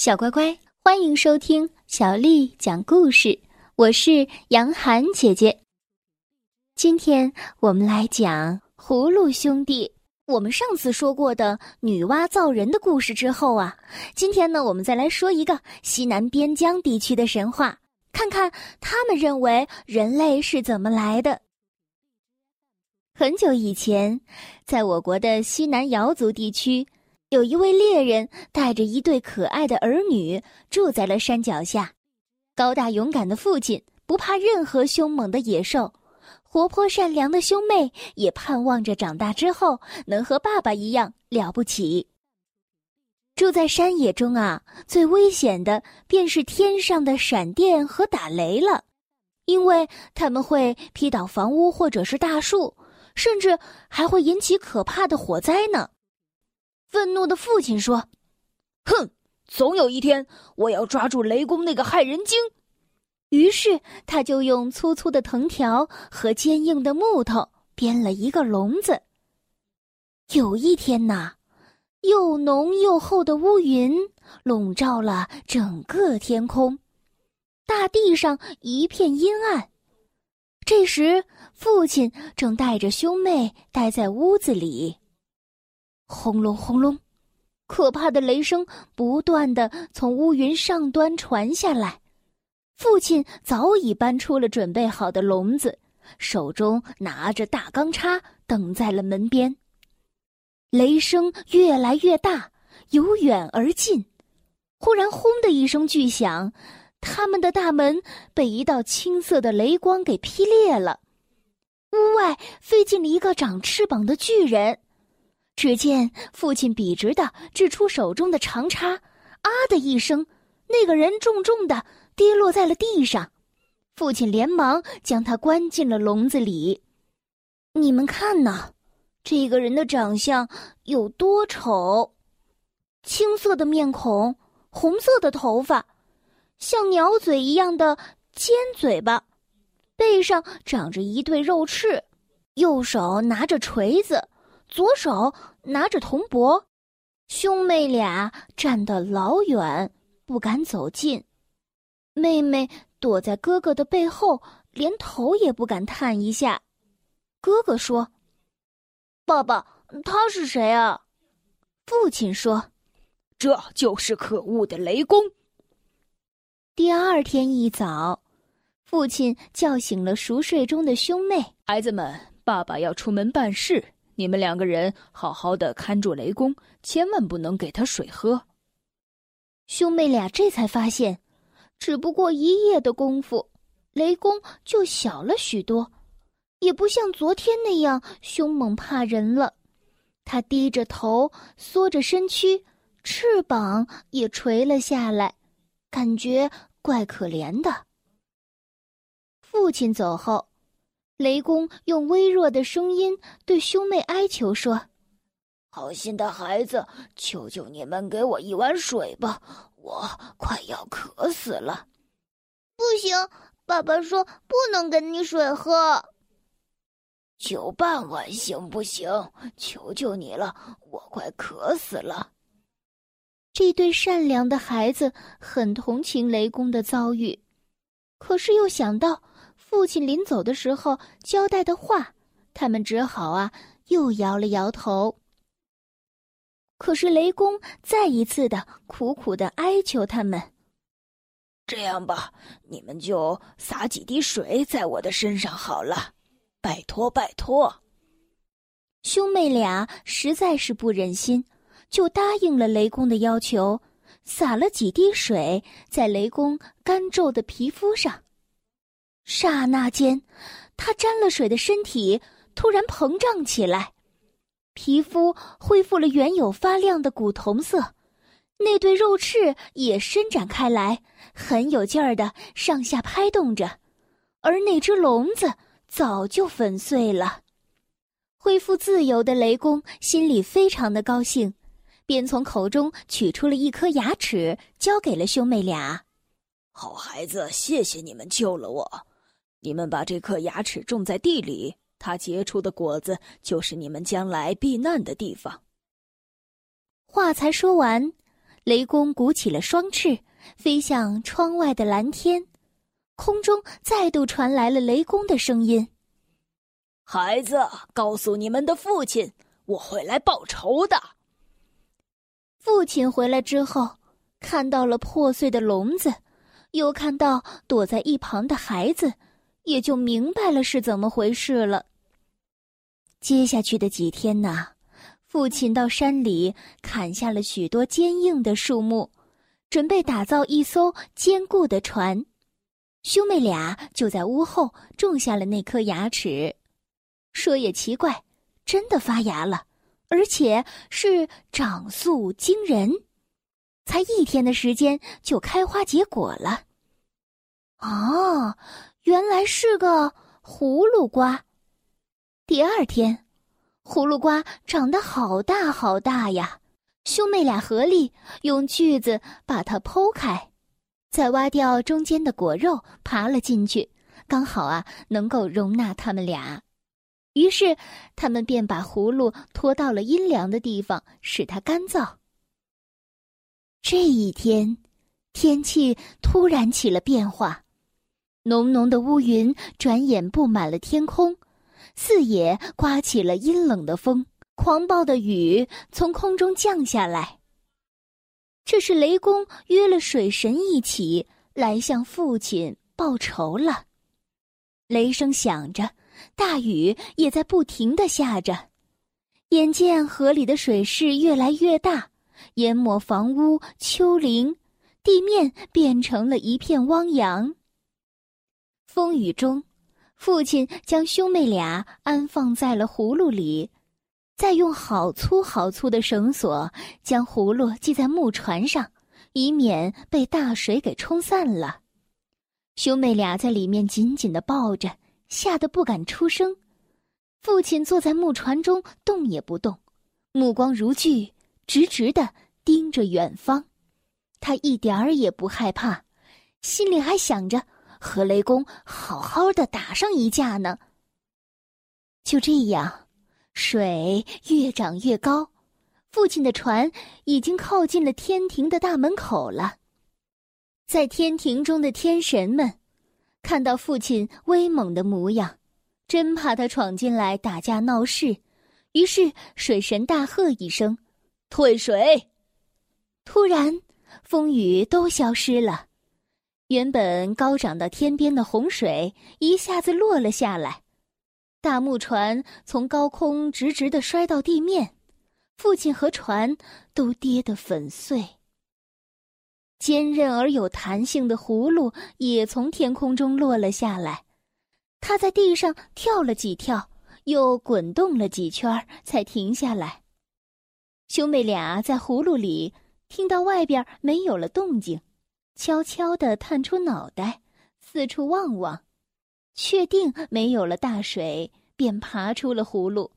小乖乖，欢迎收听小丽讲故事。我是杨涵姐姐。今天我们来讲葫芦兄弟。我们上次说过的女娲造人的故事之后啊，今天呢，我们再来说一个西南边疆地区的神话，看看他们认为人类是怎么来的。很久以前，在我国的西南瑶族地区。有一位猎人带着一对可爱的儿女住在了山脚下，高大勇敢的父亲不怕任何凶猛的野兽，活泼善良的兄妹也盼望着长大之后能和爸爸一样了不起。住在山野中啊，最危险的便是天上的闪电和打雷了，因为他们会劈倒房屋或者是大树，甚至还会引起可怕的火灾呢。愤怒的父亲说：“哼，总有一天我要抓住雷公那个害人精。”于是他就用粗粗的藤条和坚硬的木头编了一个笼子。有一天呐，又浓又厚的乌云笼罩了整个天空，大地上一片阴暗。这时，父亲正带着兄妹待在屋子里。轰隆轰隆，可怕的雷声不断的从乌云上端传下来。父亲早已搬出了准备好的笼子，手中拿着大钢叉，等在了门边。雷声越来越大，由远而近。忽然，轰的一声巨响，他们的大门被一道青色的雷光给劈裂了。屋外飞进了一个长翅膀的巨人。只见父亲笔直的掷出手中的长叉，啊的一声，那个人重重的跌落在了地上。父亲连忙将他关进了笼子里。你们看呐，这个人的长相有多丑！青色的面孔，红色的头发，像鸟嘴一样的尖嘴巴，背上长着一对肉翅，右手拿着锤子。左手拿着铜箔，兄妹俩站得老远，不敢走近。妹妹躲在哥哥的背后，连头也不敢探一下。哥哥说：“爸爸，他是谁啊？”父亲说：“这就是可恶的雷公。”第二天一早，父亲叫醒了熟睡中的兄妹：“孩子们，爸爸要出门办事。”你们两个人好好的看住雷公，千万不能给他水喝。兄妹俩这才发现，只不过一夜的功夫，雷公就小了许多，也不像昨天那样凶猛怕人了。他低着头，缩着身躯，翅膀也垂了下来，感觉怪可怜的。父亲走后。雷公用微弱的声音对兄妹哀求说：“好心的孩子，求求你们给我一碗水吧，我快要渴死了。”“不行，爸爸说不能给你水喝。”“就半碗行不行？求求你了，我快渴死了。”这对善良的孩子很同情雷公的遭遇，可是又想到。父亲临走的时候交代的话，他们只好啊，又摇了摇头。可是雷公再一次的苦苦的哀求他们：“这样吧，你们就洒几滴水在我的身上好了，拜托拜托。”兄妹俩实在是不忍心，就答应了雷公的要求，洒了几滴水在雷公干皱的皮肤上。刹那间，他沾了水的身体突然膨胀起来，皮肤恢复了原有发亮的古铜色，那对肉翅也伸展开来，很有劲儿的上下拍动着，而那只笼子早就粉碎了。恢复自由的雷公心里非常的高兴，便从口中取出了一颗牙齿，交给了兄妹俩。好孩子，谢谢你们救了我。你们把这颗牙齿种在地里，它结出的果子就是你们将来避难的地方。话才说完，雷公鼓起了双翅，飞向窗外的蓝天。空中再度传来了雷公的声音：“孩子，告诉你们的父亲，我会来报仇的。”父亲回来之后，看到了破碎的笼子，又看到躲在一旁的孩子，也就明白了是怎么回事了。接下去的几天呢，父亲到山里砍下了许多坚硬的树木，准备打造一艘坚固的船。兄妹俩就在屋后种下了那颗牙齿。说也奇怪，真的发芽了。而且是长速惊人，才一天的时间就开花结果了。哦，原来是个葫芦瓜。第二天，葫芦瓜长得好大好大呀！兄妹俩合力用锯子把它剖开，再挖掉中间的果肉，爬了进去，刚好啊，能够容纳他们俩。于是，他们便把葫芦拖到了阴凉的地方，使它干燥。这一天，天气突然起了变化，浓浓的乌云转眼布满了天空，四野刮起了阴冷的风，狂暴的雨从空中降下来。这是雷公约了水神一起来向父亲报仇了。雷声响着。大雨也在不停的下着，眼见河里的水势越来越大，淹没房屋、丘陵，地面变成了一片汪洋。风雨中，父亲将兄妹俩安放在了葫芦里，再用好粗好粗的绳索将葫芦系在木船上，以免被大水给冲散了。兄妹俩在里面紧紧的抱着。吓得不敢出声，父亲坐在木船中动也不动，目光如炬，直直的盯着远方。他一点儿也不害怕，心里还想着和雷公好好的打上一架呢。就这样，水越涨越高，父亲的船已经靠近了天庭的大门口了。在天庭中的天神们。看到父亲威猛的模样，真怕他闯进来打架闹事，于是水神大喝一声：“退水！”突然，风雨都消失了，原本高涨到天边的洪水一下子落了下来，大木船从高空直直的摔到地面，父亲和船都跌得粉碎。坚韧而有弹性的葫芦也从天空中落了下来，它在地上跳了几跳，又滚动了几圈，才停下来。兄妹俩在葫芦里听到外边没有了动静，悄悄地探出脑袋，四处望望，确定没有了大水，便爬出了葫芦。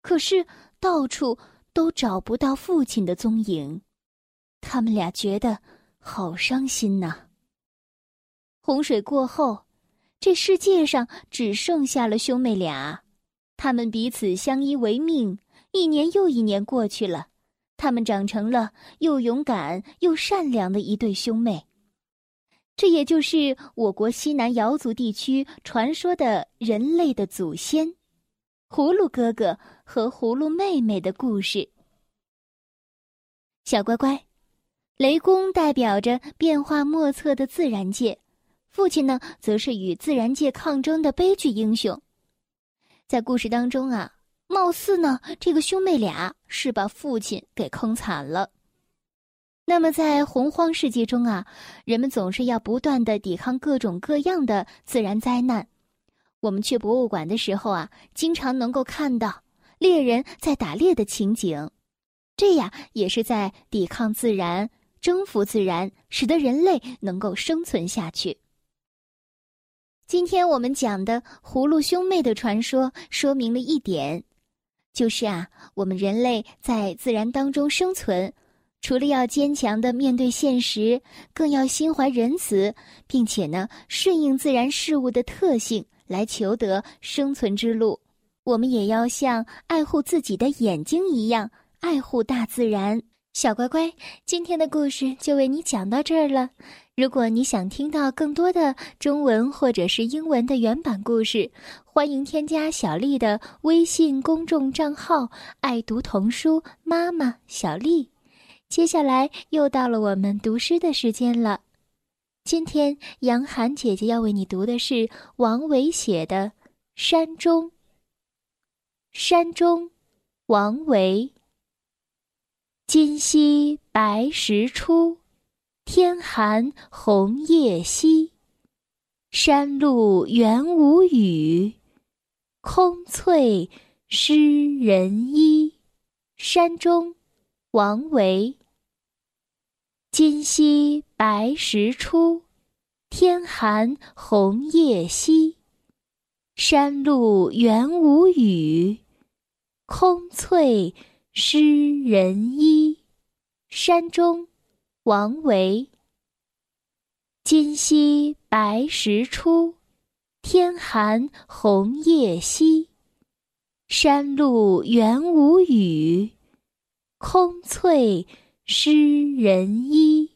可是到处都找不到父亲的踪影，他们俩觉得。好伤心呐！洪水过后，这世界上只剩下了兄妹俩，他们彼此相依为命。一年又一年过去了，他们长成了又勇敢又善良的一对兄妹。这也就是我国西南瑶族地区传说的人类的祖先——葫芦哥哥和葫芦妹妹的故事。小乖乖。雷公代表着变化莫测的自然界，父亲呢，则是与自然界抗争的悲剧英雄。在故事当中啊，貌似呢，这个兄妹俩是把父亲给坑惨了。那么在洪荒世界中啊，人们总是要不断的抵抗各种各样的自然灾难。我们去博物馆的时候啊，经常能够看到猎人在打猎的情景，这呀也是在抵抗自然。征服自然，使得人类能够生存下去。今天我们讲的葫芦兄妹的传说，说明了一点，就是啊，我们人类在自然当中生存，除了要坚强的面对现实，更要心怀仁慈，并且呢，顺应自然事物的特性来求得生存之路。我们也要像爱护自己的眼睛一样，爱护大自然。小乖乖，今天的故事就为你讲到这儿了。如果你想听到更多的中文或者是英文的原版故事，欢迎添加小丽的微信公众账号“爱读童书妈妈小丽”。接下来又到了我们读诗的时间了。今天杨涵姐姐要为你读的是王维写的《山中》。山中，王维。今夕白石出，天寒红叶稀。山路元无雨，空翠湿人衣。山中，王维。今夕白石出，天寒红叶稀。山路元无雨，空翠。诗人一，山中，王维。今夕白石出，天寒红叶稀。山路元无雨，空翠湿人衣。